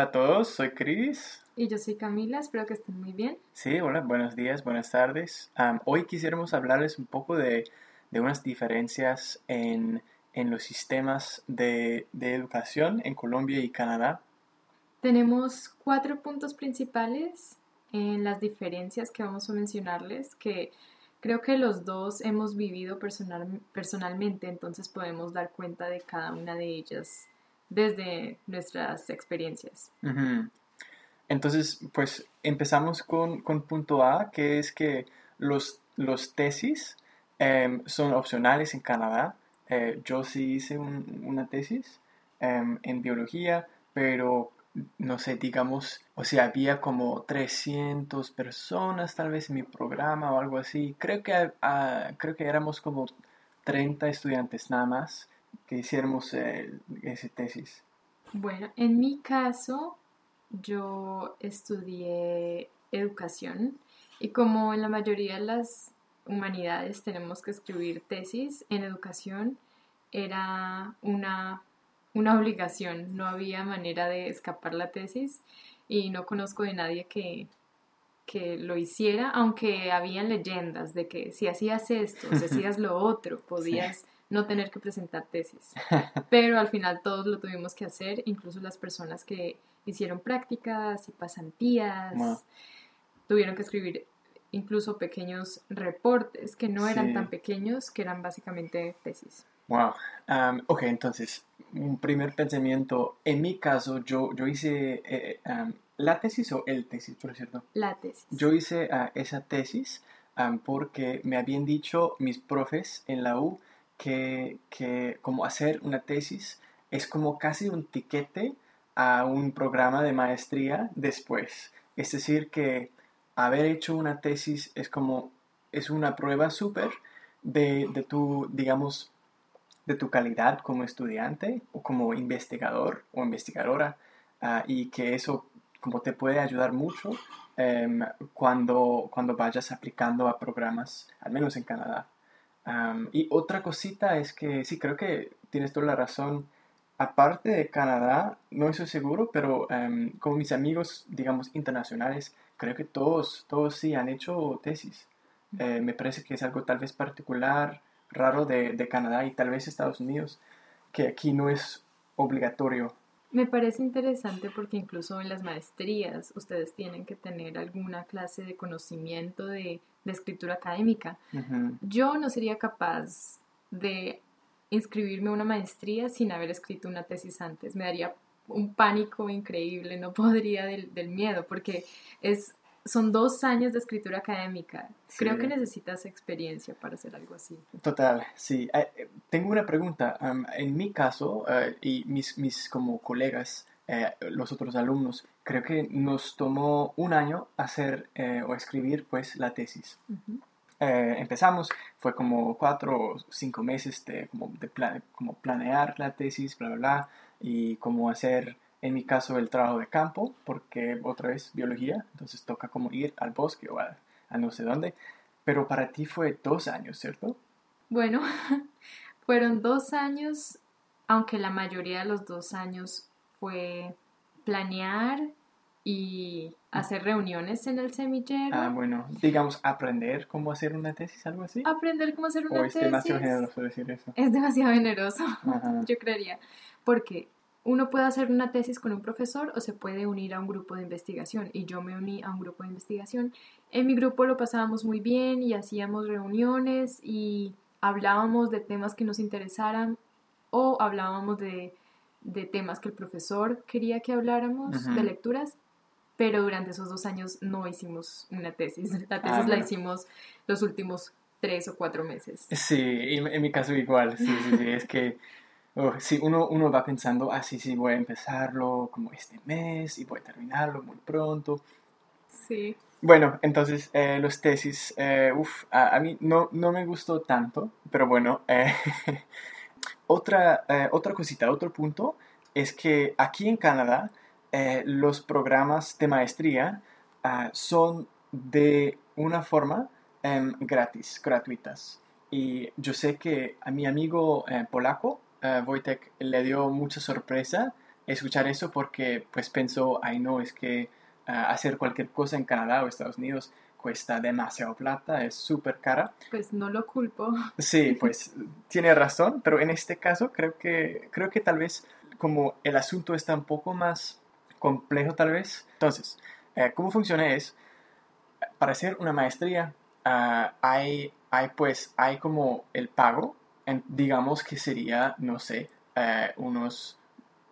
Hola a todos, soy Chris. Y yo soy Camila, espero que estén muy bien. Sí, hola, buenos días, buenas tardes. hoy quisiéramos hablarles un poco de, unas diferencias en, los sistemas de, educación en Colombia y Canadá. Tenemos cuatro puntos principales en las diferencias que vamos a mencionarles, que creo que los dos hemos vivido personal, personalmente, entonces podemos dar cuenta de cada una de ellas desde nuestras experiencias. Entonces, pues empezamos con, punto A, que es que los, los tesis em, son opcionales en Canadá. Eh, yo sí hice una tesis em, en biología, pero no sé, digamos, o sea, había como 300 personas tal vez en mi programa o algo así. Creo que, ah, creo que éramos como 30 estudiantes nada más que hiciéramos eh, esa tesis. Bueno, en mi caso, yo estudié educación y como en la mayoría de las humanidades tenemos que escribir tesis, en educación era una, una obligación, no había manera de escapar la tesis y no conozco de nadie que, que lo hiciera, aunque habían leyendas de que si hacías esto, si hacías lo otro, podías no tener que presentar tesis. Pero al final todos lo tuvimos que hacer, incluso las personas que hicieron prácticas y pasantías, tuvieron que escribir incluso pequeños reportes que no eran tan pequeños, que eran básicamente tesis. Wow. ok, entonces, un primer pensamiento. En mi caso, yo, yo hice eh, la tesis o el tesis, por cierto. La tesis. Yo hice ah, esa tesis porque me habían dicho mis profes en la U que, que como hacer una tesis es como casi un tiquete a un programa de maestría después. Es decir, que haber hecho una tesis es como, es una prueba súper de, de, tu, digamos, de tu calidad como estudiante o como investigador o investigadora ah, y que eso como te puede ayudar mucho em, cuando, cuando vayas aplicando a programas, al menos en Canadá y otra cosita es que sí, creo que tienes toda la razón. Aparte de Canadá, no estoy seguro, pero como mis amigos, digamos, internacionales, creo que todos, todos sí han hecho tesis. Eh, me parece que es algo tal vez particular, raro de, de Canadá y tal vez Estados Unidos, que aquí no es obligatorio me parece interesante porque incluso en las maestrías ustedes tienen que tener alguna clase de conocimiento de, escritura académica. Yo no sería capaz de inscribirme a una maestría sin haber escrito una tesis antes. Me daría un pánico increíble, no podría del, del miedo porque es son dos años de escritura académica. Creo que necesitas experiencia para hacer algo así. Total, sí. Eh, eh, tengo una pregunta. en mi caso, eh, y mis, mis como colegas, los otros alumnos, creo que nos tomó un año hacer o escribir pues la tesis. empezamos, fue como cuatro o cinco meses de, como, de como planear la tesis, bla, bla, bla, y como hacer en mi caso el trabajo de campo, porque otra vez biología, entonces toca como ir al bosque o a, no sé dónde. Pero para ti fue dos años, ¿cierto? Bueno, fueron dos años, aunque la mayoría de los dos años fue planear y hacer reuniones en el semillero. Ah, bueno, digamos, aprender cómo hacer una tesis, algo así. Aprender cómo hacer una tesis. es demasiado generoso decir eso. Es demasiado generoso, yo creería. Porque uno puede hacer una tesis con un profesor o se puede unir a un grupo de investigación. Y yo me uní a un grupo de investigación. En mi grupo lo pasábamos muy bien y hacíamos reuniones y hablábamos de temas que nos interesaran o hablábamos de, temas que el profesor quería que habláramos, de lecturas. Pero durante esos dos años no hicimos una tesis. La tesis ah, la hicimos los últimos tres o cuatro meses. Sí, en mi caso igual. Sí, sí, sí. es que si uno, uno va pensando, ah, sí, sí, voy a empezarlo como este mes y voy a terminarlo muy pronto. Sí. Bueno, entonces eh, los tesis, eh, uff, a, mí no, no me gustó tanto, pero bueno, eh, otra, otra cosita, otro punto es que aquí en Canadá los programas de maestría ah, son de una forma em, gratis, gratuitas. Y yo sé que a mi amigo polaco, Wojtek le dio mucha sorpresa escuchar eso porque pues pensó, ay no, es que ah, hacer cualquier cosa en Canadá o Estados Unidos cuesta demasiado plata, es súper cara. Pues no lo culpo. Sí, pues tiene razón, pero en este caso creo que, creo que tal vez como el asunto está un poco más complejo tal vez. Entonces, eh, ¿cómo funciona es, para hacer una maestría ah, hay, hay pues, hay como el pago, digamos que sería, no sé, eh, unos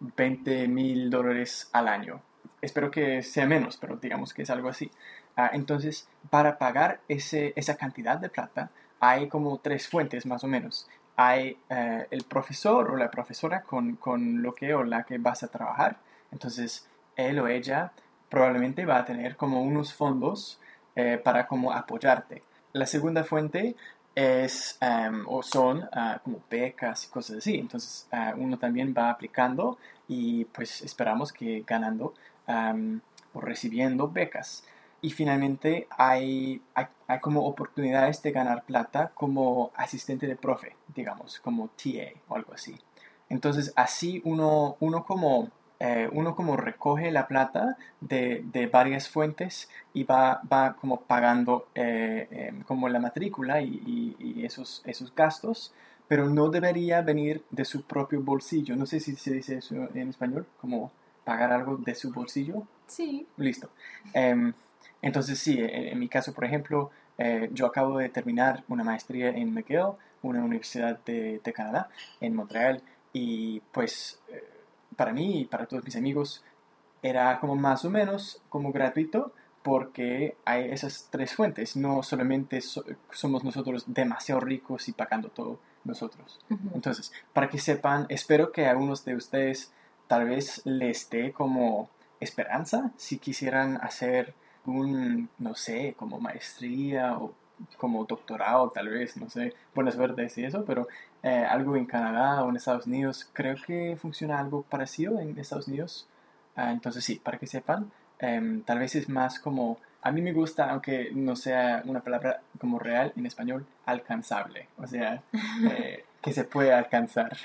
20 mil dólares al año. Espero que sea menos, pero digamos que es algo así. Ah, entonces, para pagar ese, esa cantidad de plata, hay como tres fuentes más o menos. Hay eh, el profesor o la profesora con, con, lo que o la que vas a trabajar. Entonces, él o ella probablemente va a tener como unos fondos eh, para como apoyarte. La segunda fuente es em, o son ah, como becas y cosas así. Entonces ah, uno también va aplicando y pues esperamos que ganando o recibiendo becas. Y finalmente hay, hay, como oportunidades de ganar plata como asistente de profe, digamos, como TA o algo así. Entonces así uno, uno como eh, uno como recoge la plata de, de varias fuentes y va, va como pagando eh, em, como la matrícula y, y, esos, esos gastos, pero no debería venir de su propio bolsillo. No sé si se dice eso en español, como pagar algo de su bolsillo. Sí. Listo. Em, entonces sí, en, mi caso, por ejemplo, eh, yo acabo de terminar una maestría en McGill, una universidad de, de Canadá, en Montreal, y pues para mí y para todos mis amigos era como más o menos como gratuito porque hay esas tres fuentes. No solamente somos nosotros demasiado ricos y pagando todo nosotros. Entonces, para que sepan, espero que a algunos de ustedes tal vez les dé como esperanza si quisieran hacer un, no sé, como maestría o como doctorado, tal vez, no sé, buena suerte y eso, pero eh, algo en Canadá o en Estados Unidos, creo que funciona algo parecido en Estados Unidos. Ah, entonces sí, para que sepan, em, tal vez es más como, a mí me gusta, aunque no sea una palabra como real en español, alcanzable, o sea, eh, que se puede alcanzar.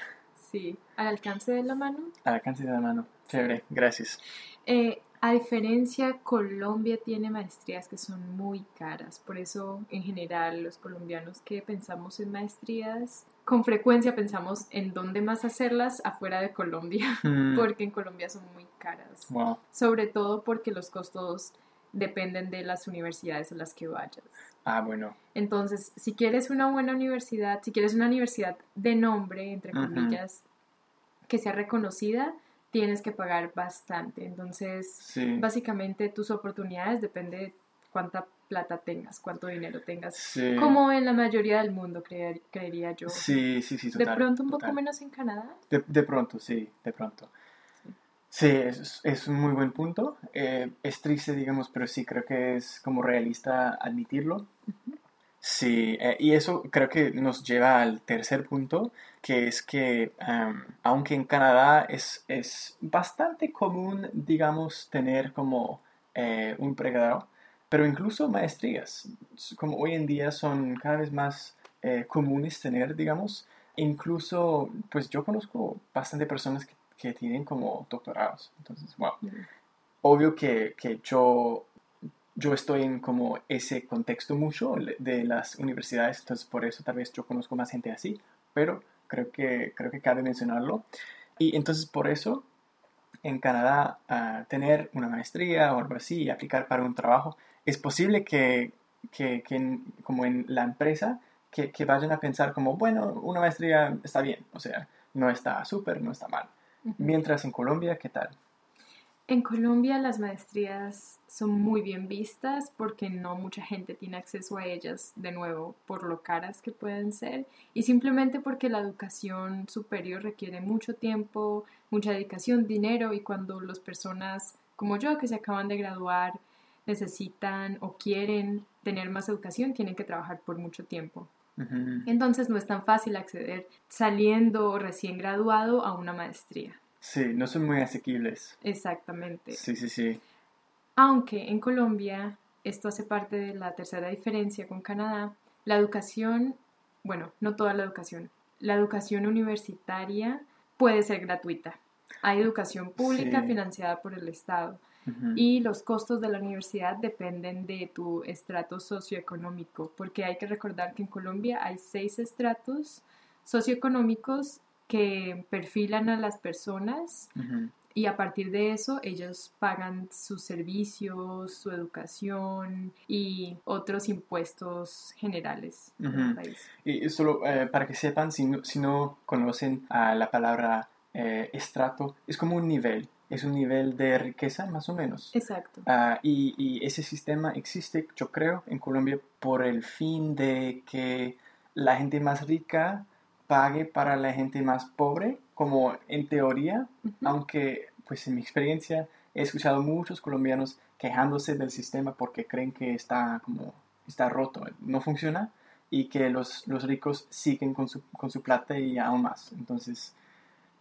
Sí, al alcance de la mano. Al alcance de la mano, chévere, gracias. Eh, a diferencia, Colombia tiene maestrías que son muy caras, por eso en general los colombianos que pensamos en maestrías, con frecuencia pensamos en dónde más hacerlas afuera de Colombia, mm. porque en Colombia son muy caras. Sobre todo porque los costos dependen de las universidades a las que vayas. Ah, bueno. Entonces, si quieres una buena universidad, si quieres una universidad de nombre, entre comillas, que sea reconocida, tienes que pagar bastante. Entonces, básicamente tus oportunidades dependen de cuánta plata tengas, cuánto dinero tengas. Como en la mayoría del mundo, creería yo. Sí, sí, sí. de pronto un poco menos en Canadá. De, pronto, sí, de pronto. Sí, es, un muy buen punto. Eh, es triste, digamos, pero sí creo que es como realista admitirlo. Sí, eh, y eso creo que nos lleva al tercer punto, que es que aunque en Canadá es, es, bastante común, digamos, tener como eh, un pregrado, pero incluso maestrías, como hoy en día son cada vez más eh, comunes tener, digamos, incluso, pues yo conozco bastante personas que, que tienen como doctorados, entonces, wow. Obvio que, que yo yo estoy en como ese contexto mucho de las universidades, entonces por eso tal vez yo conozco más gente así, pero creo que, creo que cabe mencionarlo. Y entonces por eso en Canadá uh, tener una maestría o algo así y aplicar para un trabajo, es posible que, que, que como en la empresa, que, que, vayan a pensar como, bueno, una maestría está bien, o sea, no está súper, no está mal. Mientras en Colombia, ¿qué tal? En Colombia las maestrías son muy bien vistas porque no mucha gente tiene acceso a ellas, de nuevo, por lo caras que pueden ser y simplemente porque la educación superior requiere mucho tiempo, mucha dedicación, dinero y cuando las personas como yo que se acaban de graduar necesitan o quieren tener más educación, tienen que trabajar por mucho tiempo. Entonces no es tan fácil acceder saliendo recién graduado a una maestría. Sí, no son muy asequibles. Exactamente. Sí, sí, sí. Aunque en Colombia, esto hace parte de la tercera diferencia con Canadá, la educación, bueno, no toda la educación, la educación universitaria puede ser gratuita. Hay educación pública Sí. financiada por el Estado y los costos de la universidad dependen de tu estrato socioeconómico, porque hay que recordar que en Colombia hay seis estratos socioeconómicos que perfilan a las personas Ujú. y a partir de eso ellos pagan sus servicios, su educación y otros impuestos generales en el Ujú. país. Y solo eh, para que sepan, si no, si no conocen ah, la palabra eh, estrato, es como un nivel, es un nivel de riqueza más o menos. Exacto. Ah, y, y ese sistema existe, yo creo, en Colombia por el fin de que la gente más rica pague para la gente más pobre, como en teoría, Ujú. aunque pues en mi experiencia he escuchado muchos colombianos quejándose del sistema porque creen que está como está roto, no funciona y que los, los ricos siguen con su, con su plata y aún más. Entonces,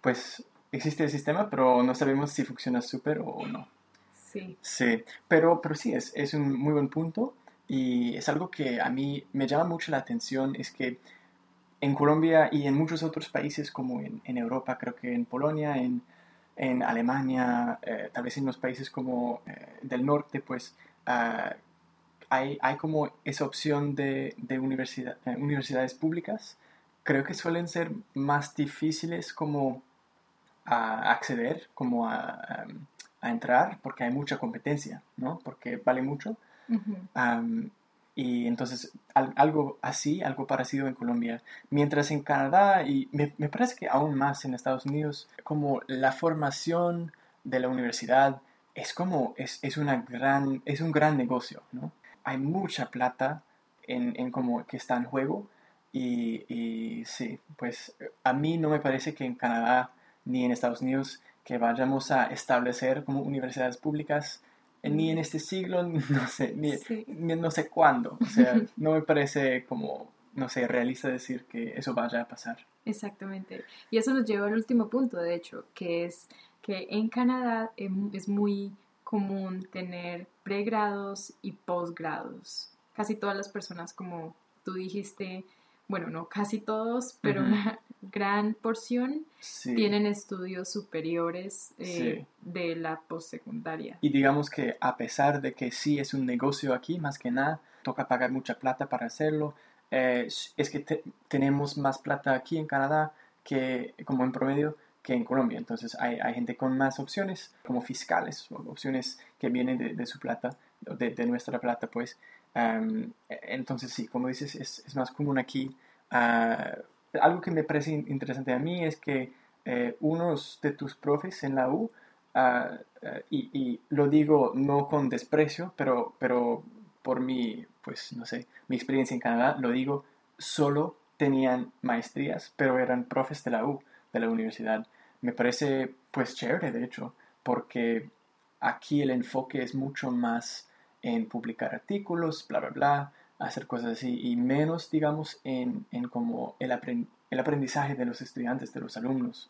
pues existe el sistema, pero no sabemos si funciona súper o no. Sí. Sí, pero, pero sí, es, es un muy buen punto y es algo que a mí me llama mucho la atención, es que en Colombia y en muchos otros países como en, en Europa, creo que en Polonia, en, en Alemania, eh, tal vez en los países como eh, del norte, pues ah, hay, hay como esa opción de, de universidad, eh, universidades públicas. Creo que suelen ser más difíciles como a acceder, como a, um, a entrar, porque hay mucha competencia, ¿no? Porque vale mucho. Am, y entonces al- algo así, algo parecido en Colombia. Mientras en Canadá y me, me parece que aún más en Estados Unidos, como la formación de la universidad es como, es, es una gran, es un gran negocio, ¿no? Hay mucha plata en, en como que está en juego y, y sí, pues a mí no me parece que en Canadá ni en Estados Unidos que vayamos a establecer como universidades públicas ni en este siglo, no sé, ni, Sí. ni- no sé cuándo. O sea, no me parece como, no sé, realista decir que eso vaya a pasar. Exactamente. Y eso nos lleva al último punto, de hecho, que es que en Canadá em- es muy común tener pregrados y posgrados. Casi todas las personas, como tú dijiste, bueno, no casi todos, pero una gran porción Sí. tienen estudios superiores eh, Sí. de la postsecundaria. Y digamos que a pesar de que sí es un negocio aquí, más que nada, toca pagar mucha plata para hacerlo, eh, es que te- tenemos más plata aquí en Canadá que como en promedio que en Colombia. Entonces hay, hay gente con más opciones como fiscales, opciones que vienen de, de su plata, de, de nuestra plata, pues. Am, entonces sí, como dices, es, es más común aquí. Ah, algo que me parece in- interesante a mí es que eh, unos de tus profes en la U Ah, ah, y, y lo digo no con desprecio, pero, pero por mi, pues no sé, mi experiencia en Canadá, lo digo, solo tenían maestrías, pero eran profes de la U, de la universidad. Me parece pues chévere, de hecho, porque aquí el enfoque es mucho más en publicar artículos, bla, bla, bla, hacer cosas así, y menos, digamos, en, en como el, apren- el aprendizaje de los estudiantes, de los alumnos.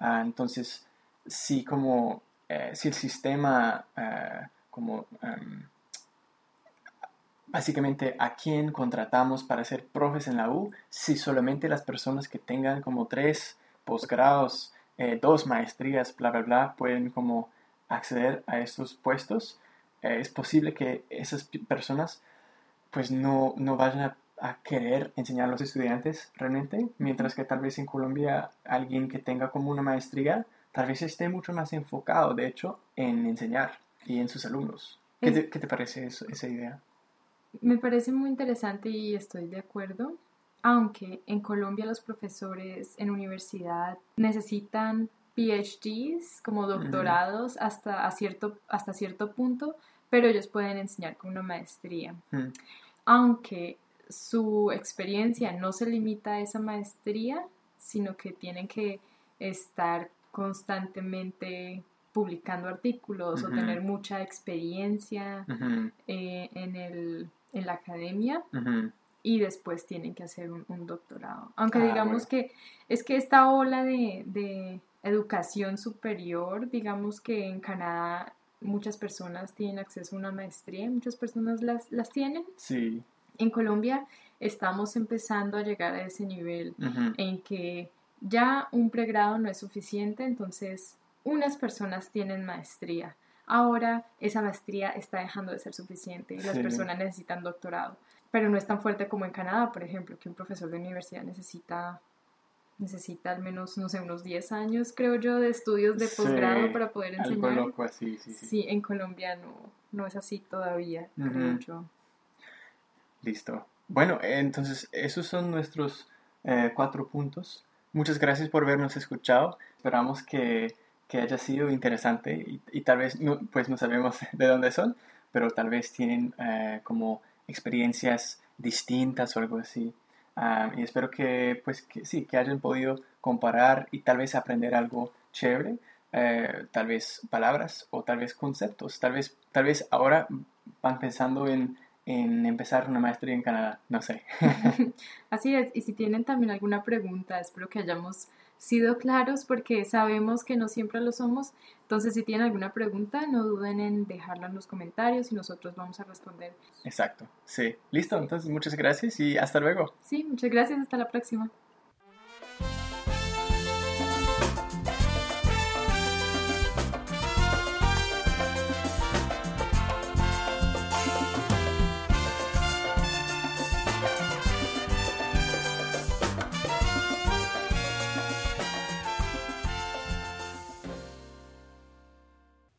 Ah, entonces, sí, como eh, si el sistema, ah, como em, básicamente a quién contratamos para ser profes en la U, si solamente las personas que tengan como tres posgrados, eh, dos maestrías, bla, bla, bla, pueden como acceder a estos puestos, eh, es posible que esas personas pues no, no vayan a, a querer enseñar a los estudiantes realmente, mientras que tal vez en Colombia alguien que tenga como una maestría, tal vez esté mucho más enfocado, de hecho, en enseñar y en sus alumnos. ¿Qué te, qué te parece eso- esa idea? Me parece muy interesante y estoy de acuerdo, aunque en Colombia los profesores en universidad necesitan PhDs como doctorados hasta, a cierto, hasta cierto punto, pero ellos pueden enseñar con una maestría. Mm, Aunque su experiencia no se limita a esa maestría, sino que tienen que estar constantemente publicando artículos o tener mucha experiencia eh, en, el, en la academia y después tienen que hacer un, un doctorado. Aunque Ah, digamos que es que esta ola de, de educación superior, digamos que en Canadá muchas personas tienen acceso a una maestría, muchas personas las, las tienen. Sí. En Colombia estamos empezando a llegar a ese nivel en que ya un pregrado no es suficiente, entonces unas personas tienen maestría. Ahora esa maestría está dejando de ser suficiente y las Sí. personas necesitan doctorado. Pero no es tan fuerte como en Canadá, por ejemplo, que un profesor de universidad necesita, necesita al menos, no sé, unos 10 años, creo yo, de estudios de Sí, posgrado para poder Algo enseñar. loco así, sí, sí. Sí, en Colombia no, no es así todavía, creo Ujú. yo. Listo. Bueno, entonces esos son nuestros eh, cuatro puntos. Muchas gracias por habernos escuchado. Esperamos que, que haya sido interesante y, y tal vez, no, pues no sabemos de dónde son, pero tal vez tienen eh, como experiencias distintas o algo así. Ah, y espero que, pues, que sí, que hayan podido comparar y tal vez aprender algo chévere, eh, tal vez palabras o tal vez conceptos, tal vez, tal vez ahora van pensando en, en empezar una maestría en Canadá, no sé. Así es, y si tienen también alguna pregunta, espero que hayamos sido claros porque sabemos que no siempre lo somos. Entonces, si tienen alguna pregunta, no duden en dejarla en los comentarios y nosotros vamos a responder. Exacto, sí. Listo, entonces muchas gracias y hasta luego. Sí, muchas gracias, hasta la próxima.